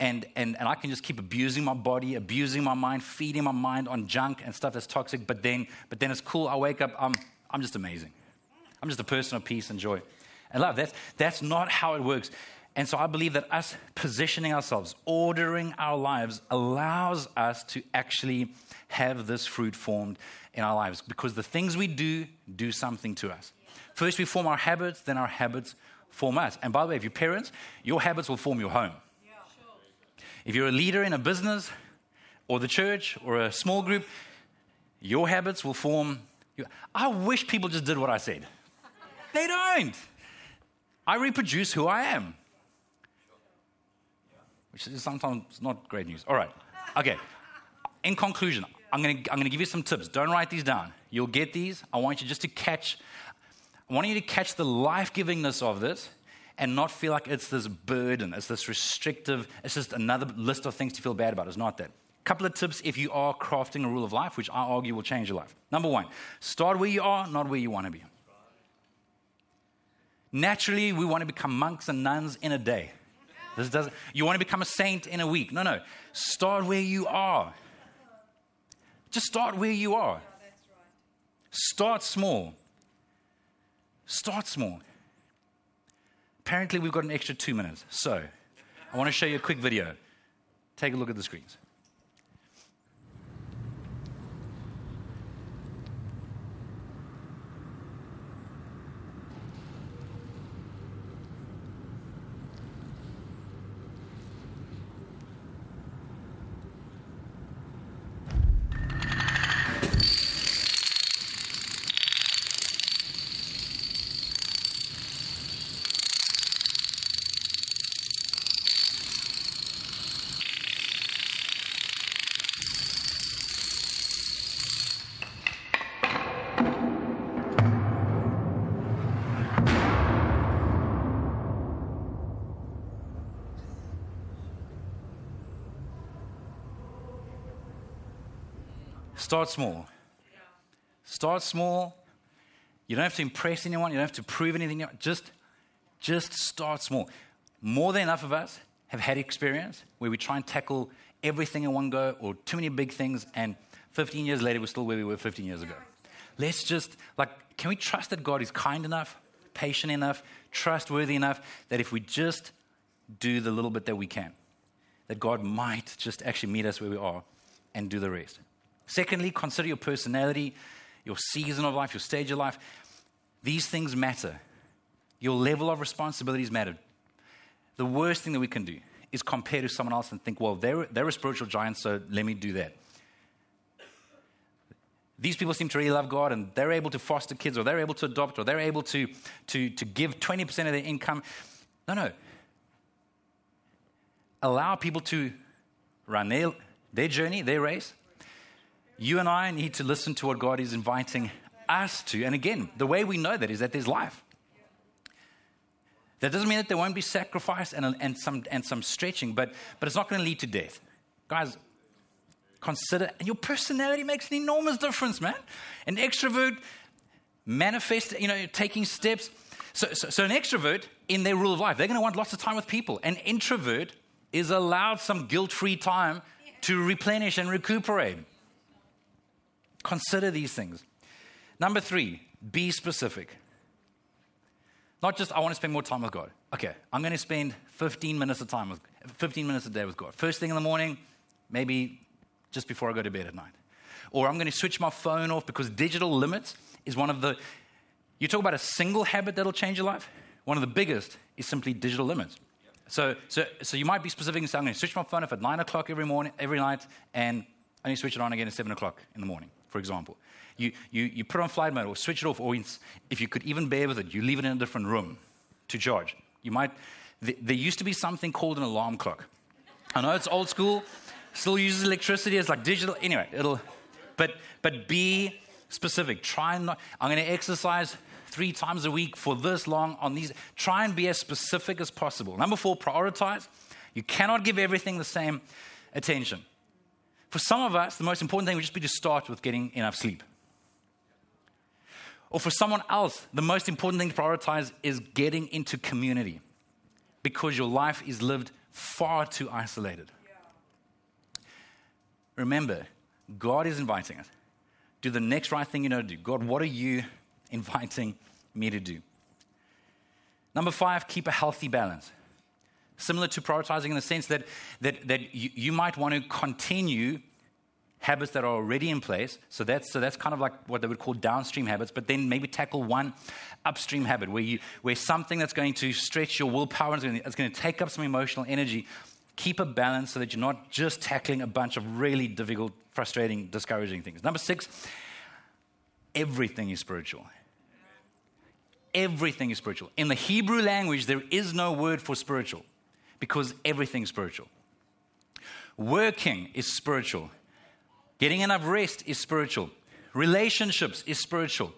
and, and, and I can just keep abusing my body, abusing my mind, feeding my mind on junk and stuff that's toxic, but then, but then it's cool. I wake up, I'm, I'm just amazing. I'm just a person of peace and joy and love. That's, that's not how it works. And so I believe that us positioning ourselves, ordering our lives, allows us to actually have this fruit formed in our lives because the things we do do something to us. First, we form our habits, then our habits form us. And by the way, if you're parents, your habits will form your home. If you're a leader in a business or the church or a small group, your habits will form. Your, I wish people just did what I said. They don't. I reproduce who I am, which is sometimes not great news. All right. Okay. In conclusion, I'm going to I'm going to give you some tips. Don't write these down. You'll get these. I want you just to catch. I want you to catch the life givingness of this and not feel like it's this burden, it's this restrictive, it's just another list of things to feel bad about. It's not that. Couple of tips if you are crafting a rule of life, which I argue will change your life. Number one, start where you are, not where you want to be. Naturally, we want to become monks and nuns in a day. This doesn't, you want to become a saint in a week. No, no. Start where you are. Just start where you are. Start small. Start small. Apparently, we've got an extra two minutes. So, I want to show you a quick video. Take a look at the screens. Start small. Start small. You don't have to impress anyone. You don't have to prove anything. Just, just start small. More than enough of us have had experience where we try and tackle everything in one go or too many big things, and 15 years later, we're still where we were 15 years ago. Let's just, like, can we trust that God is kind enough, patient enough, trustworthy enough that if we just do the little bit that we can, that God might just actually meet us where we are and do the rest? Secondly, consider your personality, your season of life, your stage of life. These things matter. your level of responsibilities matter. The worst thing that we can do is compare to someone else and think, well, they're, they're a spiritual giant, so let me do that. These people seem to really love God and they're able to foster kids or they're able to adopt or they're able to, to, to give 20% of their income. No, no. Allow people to run their, their journey, their race. You and I need to listen to what God is inviting us to. And again, the way we know that is that there's life. That doesn't mean that there won't be sacrifice and, and, some, and some stretching, but, but it's not going to lead to death. Guys, consider, and your personality makes an enormous difference, man. An extrovert manifest, you know, taking steps. So, so, so an extrovert in their rule of life, they're going to want lots of time with people. An introvert is allowed some guilt free time to replenish and recuperate. Consider these things. Number three, be specific. Not just I want to spend more time with God. Okay, I'm going to spend 15 minutes of time with 15 minutes a day with God. First thing in the morning, maybe just before I go to bed at night. Or I'm going to switch my phone off because digital limits is one of the you talk about a single habit that'll change your life. One of the biggest is simply digital limits. So, so, so you might be specific and say, I'm going to switch my phone off at 9 o'clock every morning, every night, and only switch it on again at 7 o'clock in the morning, for example. You, you, you put on flight mode or switch it off, or if you could even bear with it, you leave it in a different room to charge. You might, there used to be something called an alarm clock. I know it's old school, still uses electricity, it's like digital. Anyway, it'll, but, but be specific. Try not, I'm going to exercise three times a week for this long on these. Try and be as specific as possible. Number four, prioritize. You cannot give everything the same attention. For some of us, the most important thing would just be to start with getting enough sleep. Or for someone else, the most important thing to prioritize is getting into community because your life is lived far too isolated. Remember, God is inviting us. Do the next right thing you know to do. God, what are you inviting me to do? Number five, keep a healthy balance. Similar to prioritizing in the sense that, that, that you, you might want to continue habits that are already in place. So that's, so that's kind of like what they would call downstream habits, but then maybe tackle one upstream habit where, you, where something that's going to stretch your willpower, is going to, it's going to take up some emotional energy. Keep a balance so that you're not just tackling a bunch of really difficult, frustrating, discouraging things. Number six, everything is spiritual. Everything is spiritual. In the Hebrew language, there is no word for spiritual because everything's spiritual. Working is spiritual. Getting enough rest is spiritual. Relationships is spiritual.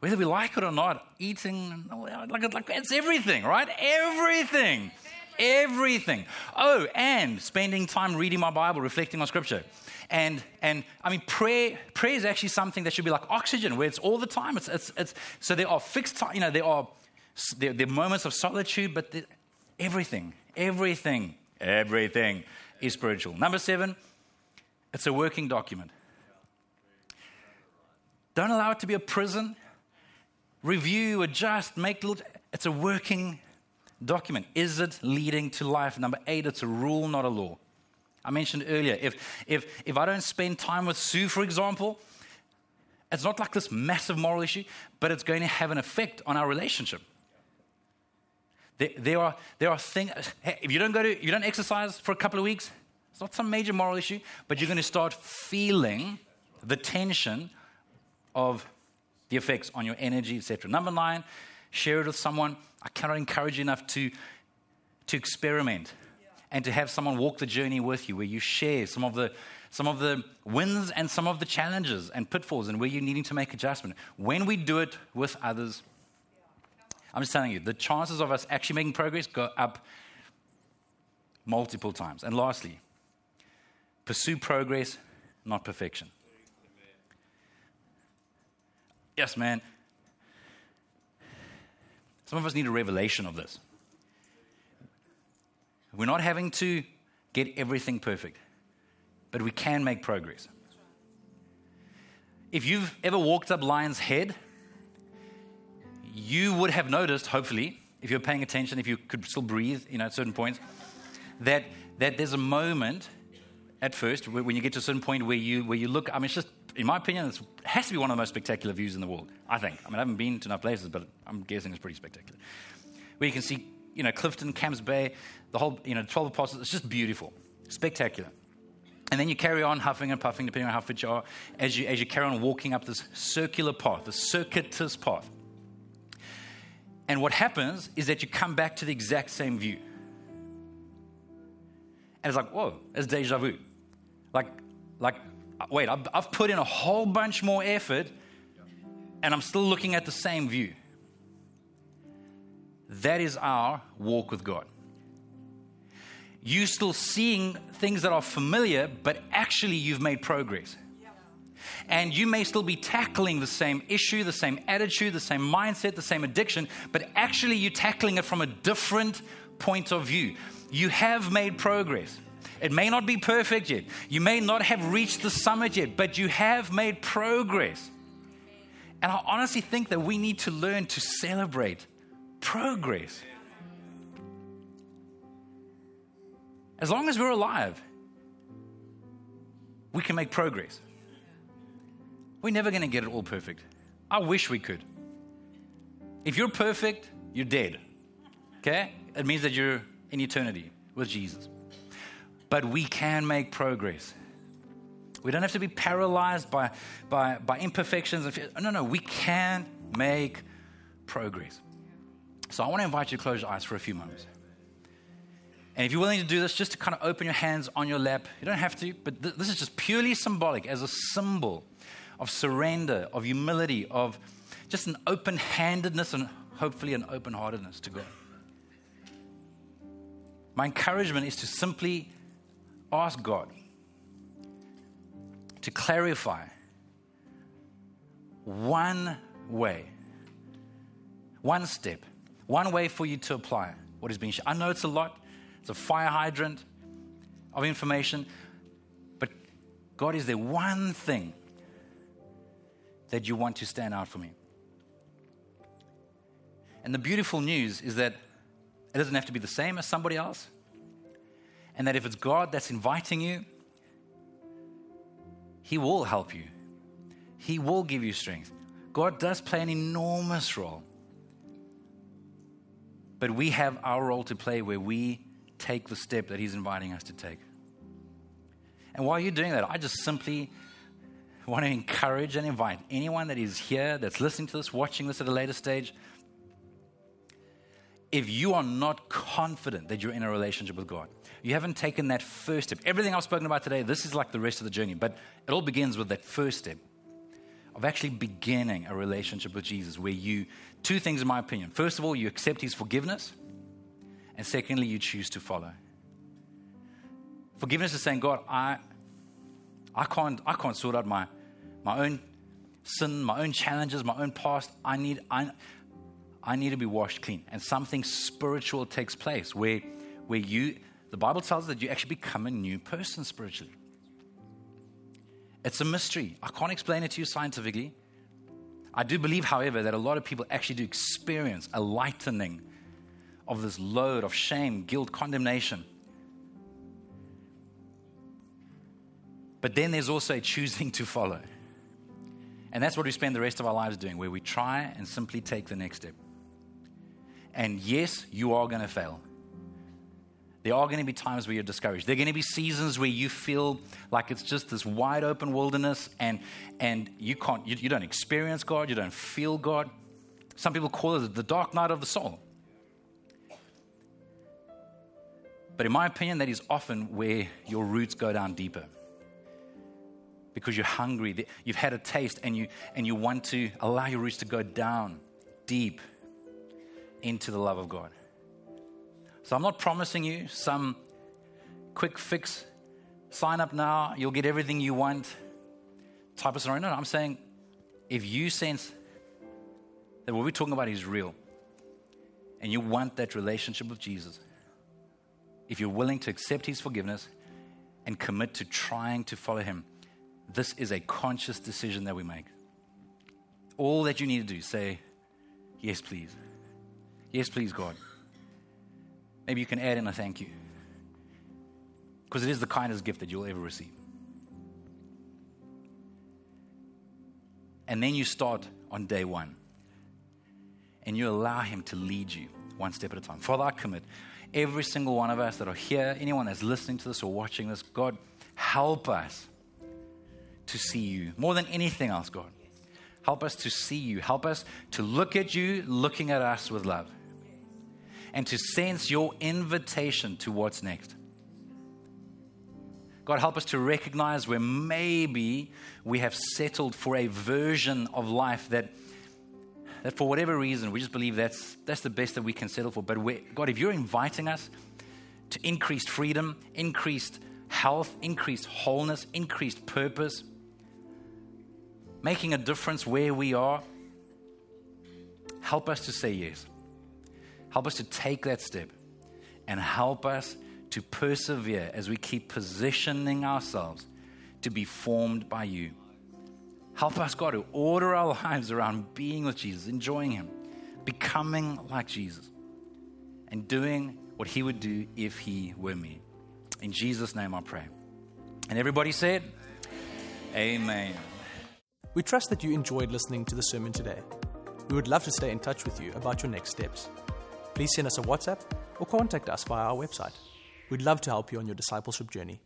Whether we like it or not, eating, like, like it's everything, right? Everything. Everything. Oh, and spending time reading my Bible, reflecting on Scripture. And, and I mean, prayer, prayer is actually something that should be like oxygen, where it's all the time. It's, it's, it's, so there are fixed time, you know, there are, there, there are moments of solitude, but everything, everything, everything is spiritual. Number seven, it's a working document. Don't allow it to be a prison. Review, adjust, make little. It's a working document. Is it leading to life? Number eight, it's a rule, not a law. I mentioned earlier, if, if, if I don't spend time with Sue, for example, it's not like this massive moral issue, but it's going to have an effect on our relationship. There, are, there are things, if you don't go to, you don't exercise for a couple of weeks, it's not some major moral issue, but you're going to start feeling the tension of the effects on your energy, etc. Number nine, share it with someone. I cannot encourage you enough to, to experiment and to have someone walk the journey with you where you share some of the some of the wins and some of the challenges and pitfalls and where you're needing to make adjustment. When we do it with others, I'm just telling you, the chances of us actually making progress go up multiple times. And lastly, Pursue progress, not perfection. Yes, man. Some of us need a revelation of this. We're not having to get everything perfect, but we can make progress. If you've ever walked up Lion's Head, you would have noticed, hopefully, if you're paying attention, if you could still breathe, you know, at certain points, that, that there's a moment at first when you get to a certain point where you where you look i mean it's just in my opinion, it has to be one of the most spectacular views in the world, I think. I mean, I haven't been to enough places, but I'm guessing it's pretty spectacular. Where you can see, you know, Clifton, Camps Bay, the whole, you know, 12 apostles. It's just beautiful, spectacular. And then you carry on huffing and puffing, depending on how fit you are, as you, as you carry on walking up this circular path, this circuitous path. And what happens is that you come back to the exact same view. And it's like, whoa, it's deja vu. Like, like uh, wait, I've, I've put in a whole bunch more effort and I'm still looking at the same view. That is our walk with God. You're still seeing things that are familiar, but actually you've made progress. And you may still be tackling the same issue, the same attitude, the same mindset, the same addiction, but actually you're tackling it from a different point of view. You have made progress. It may not be perfect yet. You may not have reached the summit yet, but you have made progress. And I honestly think that we need to learn to celebrate progress. As long as we're alive, we can make progress. We're never going to get it all perfect. I wish we could. If you're perfect, you're dead. Okay? It means that you're in eternity with Jesus but we can make progress. We don't have to be paralyzed by, by, by imperfections. No, no, we can make progress. So I want to invite you to close your eyes for a few moments. And if you're willing to do this, just to kind of open your hands on your lap, you don't have to, but th- this is just purely symbolic as a symbol of surrender, of humility, of just an open handedness and hopefully an open heartedness to God. My encouragement is to simply ask God to clarify one way, one step, one way for you to apply what is being shared. I know it's a lot, it's a fire hydrant of information, but God, is there one thing that you want to stand out for me? And the beautiful news is that it doesn't have to be the same as somebody else and that if it's God that's inviting you, He will help you, He will give you strength. God does play an enormous role. But we have our role to play where we take the step that He's inviting us to take. And while you're doing that, I just simply want to encourage and invite anyone that is here, that's listening to this, watching this at a later stage. If you are not confident that you're in a relationship with God, you haven't taken that first step. Everything I've spoken about today, this is like the rest of the journey, but it all begins with that first step of actually beginning a relationship with Jesus where you, two things in my opinion. First of all, you accept his forgiveness, and secondly, you choose to follow. Forgiveness is saying, God, I, I, can't, I can't sort out my, my own sin, my own challenges, my own past. I need, I, I need to be washed clean. And something spiritual takes place where, where you the Bible tells us that you actually become a new person spiritually. It's a mystery. I can't explain it to you scientifically. I do believe, however, that a lot of people actually do experience a lightening of this load of shame, guilt, condemnation. But then there's also a choosing to follow. And that's what we spend the rest of our lives doing, where we try and simply take the next step. And yes, you are going to fail. There are going to be times where you're discouraged. There are going to be seasons where you feel like it's just this wide open wilderness and, and you, can't, you, you don't experience God, you don't feel God. Some people call it the dark night of the soul. But in my opinion, that is often where your roots go down deeper. Because you're hungry, you've had a taste, and you, and you want to allow your roots to go down deep into the love of God. So I'm not promising you some quick fix, sign up now, you'll get everything you want type of scenario. No, no, I'm saying if you sense that what we're talking about is real and you want that relationship with Jesus, if you're willing to accept his forgiveness and commit to trying to follow him, this is a conscious decision that we make. All that you need to do say, Yes, please. Yes, please, God. Maybe you can add in a thank you. Because it is the kindest gift that you'll ever receive. And then you start on day one. And you allow Him to lead you one step at a time. Father, I commit every single one of us that are here, anyone that's listening to this or watching this, God, help us to see you more than anything else, God. Help us to see you. Help us to look at you, looking at us with love, and to sense your invitation to what's next. God, help us to recognize where maybe we have settled for a version of life that, that for whatever reason, we just believe that's, that's the best that we can settle for. But God, if you're inviting us to increased freedom, increased health, increased wholeness, increased purpose, making a difference where we are, help us to say yes. Help us to take that step and help us to persevere as we keep positioning ourselves to be formed by you. Help us, God, to order our lives around being with Jesus, enjoying Him, becoming like Jesus, and doing what He would do if He were me. In Jesus' name I pray. And everybody said, Amen. We trust that you enjoyed listening to the sermon today. We would love to stay in touch with you about your next steps. Please send us a WhatsApp or contact us via our website. We'd love to help you on your discipleship journey.